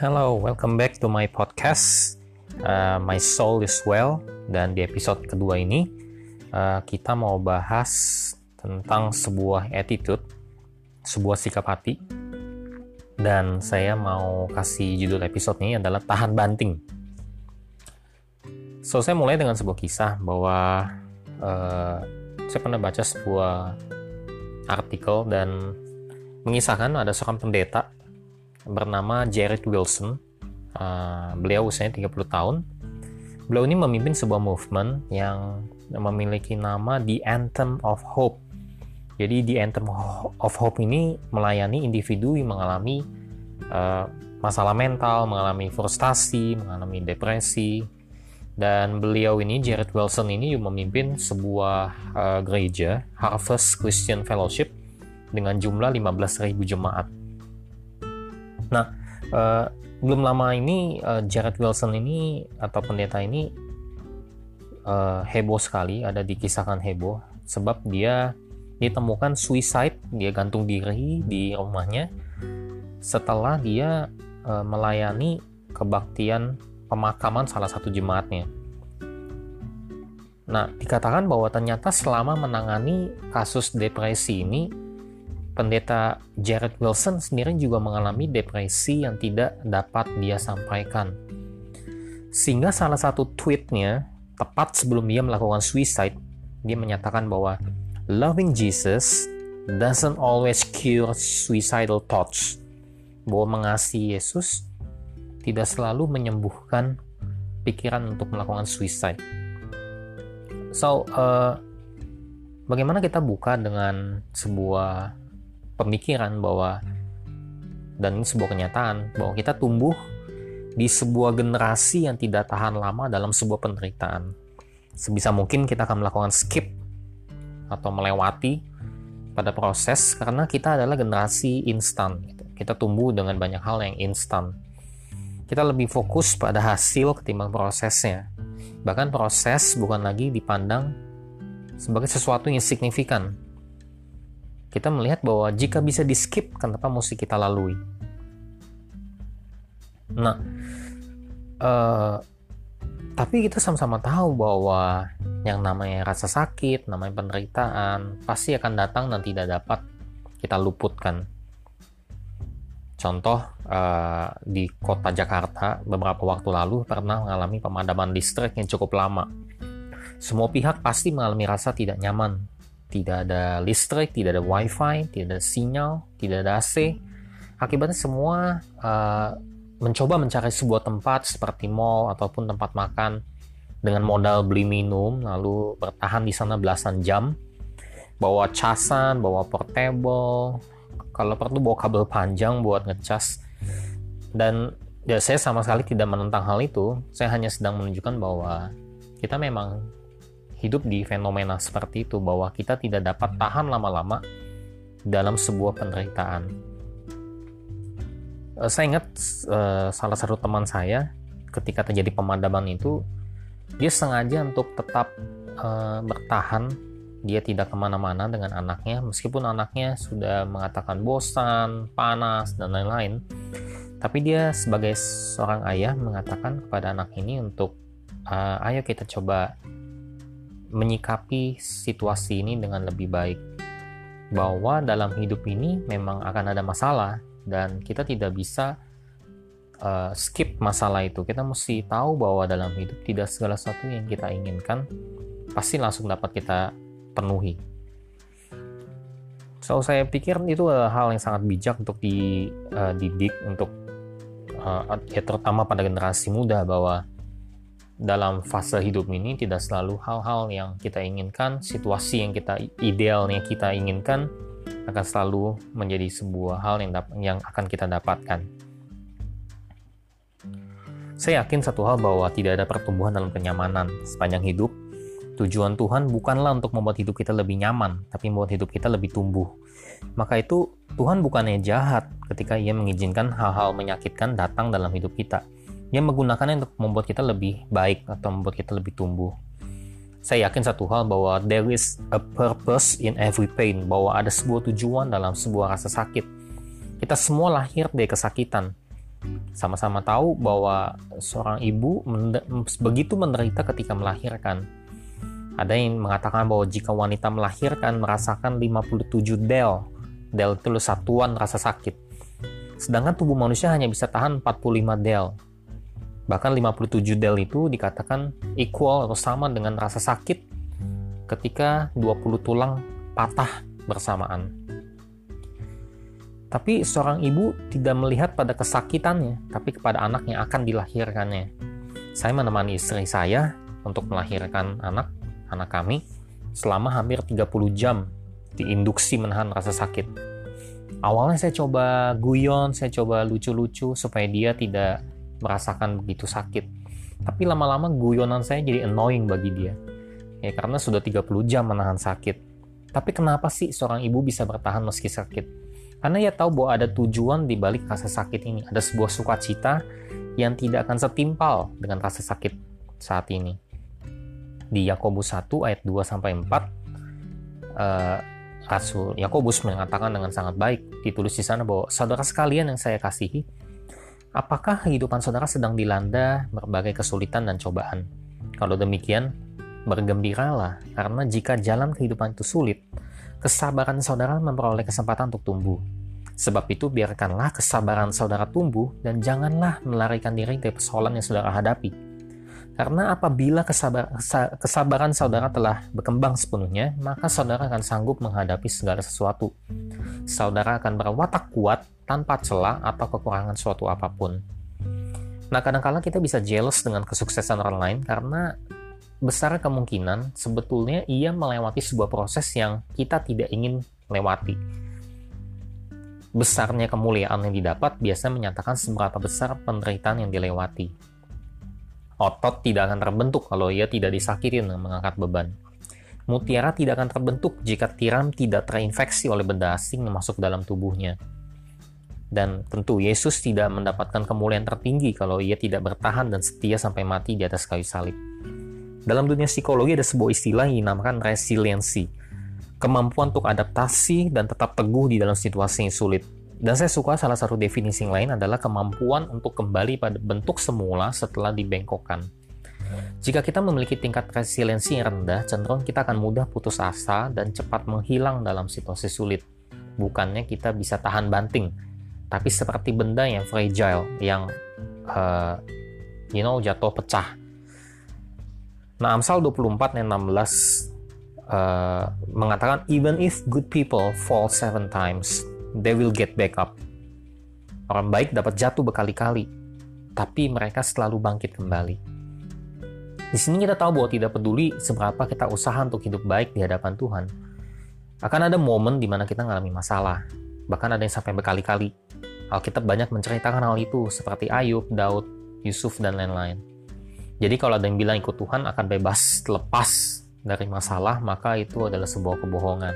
Hello, welcome back to my podcast. Uh, my soul is well. Dan di episode kedua ini, uh, kita mau bahas tentang sebuah attitude, sebuah sikap hati. Dan saya mau kasih judul episode ini adalah tahan banting. So, saya mulai dengan sebuah kisah bahwa uh, saya pernah baca sebuah artikel dan mengisahkan ada seorang pendeta bernama Jared Wilson. Uh, beliau usianya 30 tahun. Beliau ini memimpin sebuah movement yang memiliki nama The Anthem of Hope. Jadi The Anthem of Hope ini melayani individu yang mengalami uh, masalah mental, mengalami frustasi, mengalami depresi. Dan beliau ini, Jared Wilson ini memimpin sebuah uh, gereja, Harvest Christian Fellowship, dengan jumlah 15.000 jemaat. Nah, uh, belum lama ini uh, Jared Wilson ini atau pendeta ini uh, heboh sekali, ada dikisahkan heboh sebab dia ditemukan suicide, dia gantung diri di rumahnya setelah dia uh, melayani kebaktian pemakaman salah satu jemaatnya. Nah, dikatakan bahwa ternyata selama menangani kasus depresi ini, pendeta Jared Wilson sendiri juga mengalami depresi yang tidak dapat dia sampaikan. Sehingga salah satu tweetnya, tepat sebelum dia melakukan suicide, dia menyatakan bahwa loving Jesus doesn't always cure suicidal thoughts. Bahwa mengasihi Yesus tidak selalu menyembuhkan pikiran untuk melakukan suicide. So, uh, bagaimana kita buka dengan sebuah pemikiran bahwa dan ini sebuah kenyataan bahwa kita tumbuh di sebuah generasi yang tidak tahan lama dalam sebuah penderitaan. Sebisa mungkin kita akan melakukan skip atau melewati pada proses karena kita adalah generasi instan. Gitu. Kita tumbuh dengan banyak hal yang instan kita lebih fokus pada hasil ketimbang prosesnya. Bahkan proses bukan lagi dipandang sebagai sesuatu yang signifikan. Kita melihat bahwa jika bisa di skip, kenapa mesti kita lalui? Nah, uh, tapi kita sama-sama tahu bahwa yang namanya rasa sakit, namanya penderitaan, pasti akan datang dan tidak dapat kita luputkan Contoh uh, di kota Jakarta beberapa waktu lalu pernah mengalami pemadaman listrik yang cukup lama. Semua pihak pasti mengalami rasa tidak nyaman. Tidak ada listrik, tidak ada wifi, tidak ada sinyal, tidak ada AC. Akibatnya semua uh, mencoba mencari sebuah tempat seperti mall ataupun tempat makan dengan modal beli minum lalu bertahan di sana belasan jam. Bawa casan, bawa portable, kalau perlu bawa kabel panjang buat ngecas. Dan ya saya sama sekali tidak menentang hal itu. Saya hanya sedang menunjukkan bahwa kita memang hidup di fenomena seperti itu bahwa kita tidak dapat tahan lama-lama dalam sebuah penderitaan. Uh, saya ingat uh, salah satu teman saya ketika terjadi pemadaman itu dia sengaja untuk tetap uh, bertahan. Dia tidak ke mana-mana dengan anaknya meskipun anaknya sudah mengatakan bosan, panas, dan lain-lain. Tapi dia sebagai seorang ayah mengatakan kepada anak ini untuk uh, ayo kita coba menyikapi situasi ini dengan lebih baik bahwa dalam hidup ini memang akan ada masalah dan kita tidak bisa uh, skip masalah itu kita mesti tahu bahwa dalam hidup tidak segala sesuatu yang kita inginkan pasti langsung dapat kita penuhi. So saya pikir itu adalah hal yang sangat bijak untuk dididik uh, untuk uh, ya terutama pada generasi muda bahwa dalam fase hidup ini tidak selalu hal-hal yang kita inginkan, situasi yang kita idealnya kita inginkan akan selalu menjadi sebuah hal yang yang akan kita dapatkan. Saya yakin satu hal bahwa tidak ada pertumbuhan dalam kenyamanan sepanjang hidup Tujuan Tuhan bukanlah untuk membuat hidup kita lebih nyaman, tapi membuat hidup kita lebih tumbuh. Maka itu Tuhan bukannya jahat ketika ia mengizinkan hal-hal menyakitkan datang dalam hidup kita. Ia menggunakannya untuk membuat kita lebih baik atau membuat kita lebih tumbuh. Saya yakin satu hal bahwa there is a purpose in every pain, bahwa ada sebuah tujuan dalam sebuah rasa sakit. Kita semua lahir dari kesakitan. Sama-sama tahu bahwa seorang ibu begitu menderita ketika melahirkan. Ada yang mengatakan bahwa jika wanita melahirkan merasakan 57 del, del itu satuan rasa sakit. Sedangkan tubuh manusia hanya bisa tahan 45 del. Bahkan 57 del itu dikatakan equal atau sama dengan rasa sakit ketika 20 tulang patah bersamaan. Tapi seorang ibu tidak melihat pada kesakitannya, tapi kepada anak yang akan dilahirkannya. Saya menemani istri saya untuk melahirkan anak, anak kami, selama hampir 30 jam diinduksi menahan rasa sakit. Awalnya saya coba guyon, saya coba lucu-lucu supaya dia tidak merasakan begitu sakit. Tapi lama-lama guyonan saya jadi annoying bagi dia. Ya karena sudah 30 jam menahan sakit. Tapi kenapa sih seorang ibu bisa bertahan meski sakit? Karena ia tahu bahwa ada tujuan di balik rasa sakit ini. Ada sebuah sukacita yang tidak akan setimpal dengan rasa sakit saat ini. Di Yakobus 1 ayat 2 sampai 4 uh, Rasul Yakobus mengatakan dengan sangat baik ditulis di sana bahwa saudara sekalian yang saya kasihi, apakah kehidupan saudara sedang dilanda berbagai kesulitan dan cobaan? Kalau demikian, bergembiralah karena jika jalan kehidupan itu sulit, kesabaran saudara memperoleh kesempatan untuk tumbuh. Sebab itu biarkanlah kesabaran saudara tumbuh dan janganlah melarikan diri dari persoalan yang saudara hadapi. Karena apabila kesabar, kesabaran saudara telah berkembang sepenuhnya, maka saudara akan sanggup menghadapi segala sesuatu. Saudara akan berwatak kuat tanpa celah atau kekurangan suatu apa pun. Nah, kadang-kadang kita bisa jealous dengan kesuksesan orang lain karena besar kemungkinan sebetulnya ia melewati sebuah proses yang kita tidak ingin lewati. Besarnya kemuliaan yang didapat biasa menyatakan seberapa besar penderitaan yang dilewati. Otot tidak akan terbentuk kalau ia tidak disakiti dengan mengangkat beban. Mutiara tidak akan terbentuk jika tiram tidak terinfeksi oleh benda asing yang masuk dalam tubuhnya. Dan tentu Yesus tidak mendapatkan kemuliaan tertinggi kalau ia tidak bertahan dan setia sampai mati di atas kayu salib. Dalam dunia psikologi ada sebuah istilah yang dinamakan resiliensi. Kemampuan untuk adaptasi dan tetap teguh di dalam situasi yang sulit. Dan saya suka salah satu definisi yang lain adalah kemampuan untuk kembali pada bentuk semula setelah dibengkokkan. Jika kita memiliki tingkat resiliensi yang rendah, cenderung kita akan mudah putus asa dan cepat menghilang dalam situasi sulit. Bukannya kita bisa tahan banting, tapi seperti benda yang fragile, yang uh, you know jatuh pecah Nah, Amsal 24 ayat 16 uh, mengatakan even if good people fall seven times, they will get back up. Orang baik dapat jatuh berkali-kali, tapi mereka selalu bangkit kembali. Di sini kita tahu bahwa tidak peduli seberapa kita usaha untuk hidup baik di hadapan Tuhan, akan ada momen di mana kita mengalami masalah, bahkan ada yang sampai berkali-kali. Alkitab banyak menceritakan hal itu seperti Ayub, Daud, Yusuf, dan lain-lain. Jadi kalau ada yang bilang ikut Tuhan akan bebas lepas dari masalah, maka itu adalah sebuah kebohongan.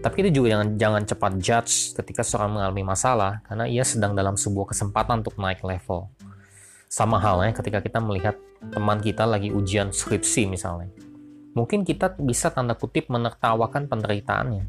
Tapi kita juga jangan, jangan cepat judge ketika seorang mengalami masalah, karena ia sedang dalam sebuah kesempatan untuk naik level. Sama halnya ketika kita melihat teman kita lagi ujian skripsi misalnya. Mungkin kita bisa tanda kutip menertawakan penderitaannya.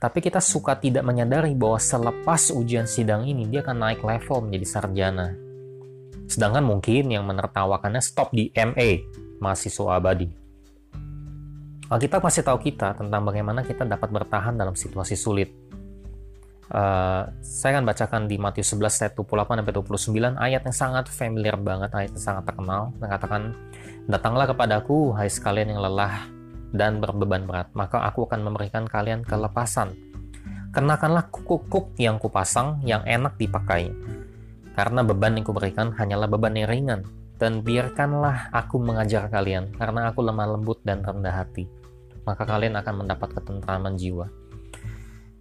Tapi kita suka tidak menyadari bahwa selepas ujian sidang ini, dia akan naik level menjadi sarjana Sedangkan mungkin yang menertawakannya stop di MA, mahasiswa abadi. Alkitab masih tahu kita tentang bagaimana kita dapat bertahan dalam situasi sulit. Uh, saya akan bacakan di Matius 11 ayat 28 sampai 29 ayat yang sangat familiar banget, ayat yang sangat terkenal. Mengatakan, Datanglah kepadaku, hai sekalian yang lelah dan berbeban berat, maka aku akan memberikan kalian kelepasan. Kenakanlah kuk-kuk yang kupasang yang enak dipakai karena beban yang kuberikan hanyalah beban yang ringan, dan biarkanlah aku mengajar kalian, karena aku lemah lembut dan rendah hati. Maka kalian akan mendapat ketentraman jiwa.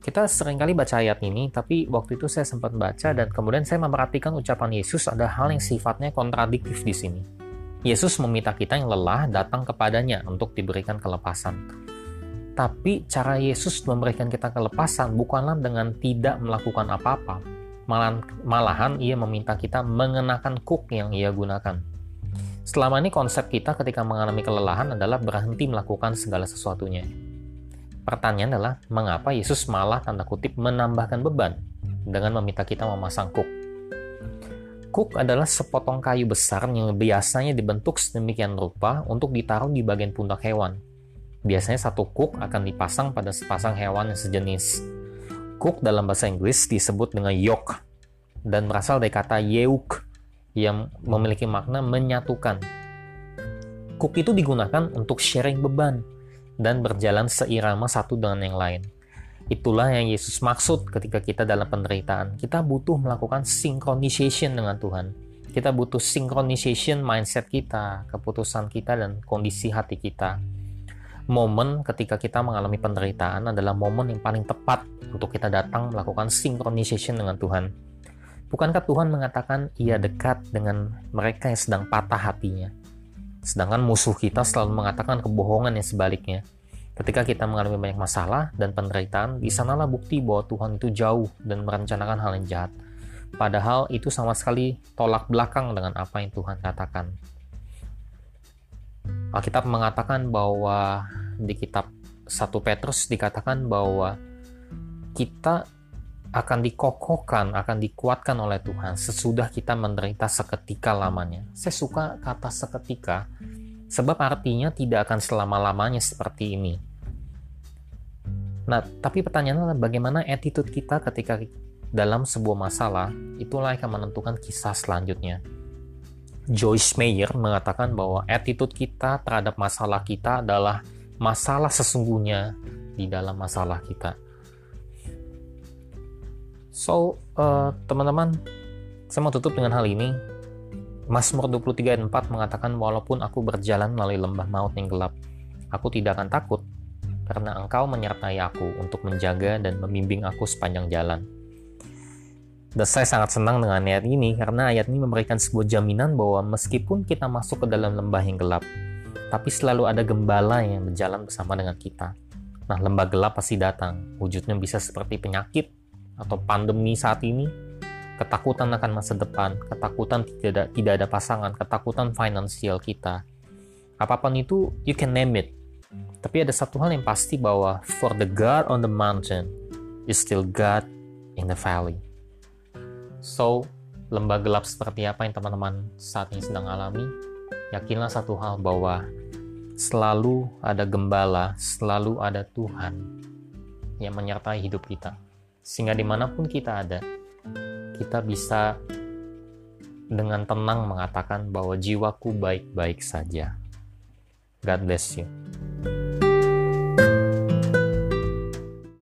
Kita sering kali baca ayat ini, tapi waktu itu saya sempat baca dan kemudian saya memperhatikan ucapan Yesus ada hal yang sifatnya kontradiktif di sini. Yesus meminta kita yang lelah datang kepadanya untuk diberikan kelepasan. Tapi cara Yesus memberikan kita kelepasan bukanlah dengan tidak melakukan apa-apa, Malahan, ia meminta kita mengenakan kuk yang ia gunakan. Selama ini konsep kita ketika mengalami kelelahan adalah berhenti melakukan segala sesuatunya. Pertanyaan adalah, mengapa Yesus malah tanda kutip menambahkan beban dengan meminta kita memasang kuk? Cook adalah sepotong kayu besar yang biasanya dibentuk sedemikian rupa untuk ditaruh di bagian pundak hewan. Biasanya satu cook akan dipasang pada sepasang hewan yang sejenis. Cook dalam bahasa Inggris disebut dengan yoke dan berasal dari kata yeuk yang memiliki makna menyatukan. Cook itu digunakan untuk sharing beban dan berjalan seirama satu dengan yang lain. Itulah yang Yesus maksud ketika kita dalam penderitaan. Kita butuh melakukan synchronization dengan Tuhan. Kita butuh synchronization mindset kita, keputusan kita, dan kondisi hati kita. Momen ketika kita mengalami penderitaan adalah momen yang paling tepat untuk kita datang melakukan synchronization dengan Tuhan. Bukankah Tuhan mengatakan ia dekat dengan mereka yang sedang patah hatinya? Sedangkan musuh kita selalu mengatakan kebohongan yang sebaliknya. Ketika kita mengalami banyak masalah dan penderitaan, di sanalah bukti bahwa Tuhan itu jauh dan merencanakan hal yang jahat. Padahal itu sama sekali tolak belakang dengan apa yang Tuhan katakan. Alkitab mengatakan bahwa di kitab 1 Petrus dikatakan bahwa kita akan dikokohkan, akan dikuatkan oleh Tuhan sesudah kita menderita seketika lamanya. Saya suka kata seketika sebab artinya tidak akan selama-lamanya seperti ini. Nah, tapi pertanyaannya bagaimana attitude kita ketika dalam sebuah masalah, itulah yang akan menentukan kisah selanjutnya. Joyce Meyer mengatakan bahwa attitude kita terhadap masalah kita adalah masalah sesungguhnya di dalam masalah kita. So, uh, teman-teman, saya mau tutup dengan hal ini. Mazmur 23 ayat 4 mengatakan, Walaupun aku berjalan melalui lembah maut yang gelap, aku tidak akan takut, karena engkau menyertai aku untuk menjaga dan membimbing aku sepanjang jalan. Dan saya sangat senang dengan ayat ini, karena ayat ini memberikan sebuah jaminan bahwa meskipun kita masuk ke dalam lembah yang gelap, tapi selalu ada gembala yang berjalan bersama dengan kita. Nah, lembah gelap pasti datang. Wujudnya bisa seperti penyakit atau pandemi saat ini, ketakutan akan masa depan, ketakutan tidak ada, tidak ada pasangan, ketakutan finansial kita. Apa pun itu, you can name it. Tapi ada satu hal yang pasti bahwa for the God on the mountain is still God in the valley. So, lembah gelap seperti apa yang teman-teman saat ini sedang alami, yakinlah satu hal bahwa selalu ada gembala, selalu ada Tuhan yang menyertai hidup kita. Sehingga di mana pun kita ada, kita bisa dengan tenang mengatakan bahwa jiwaku baik-baik saja. God bless you.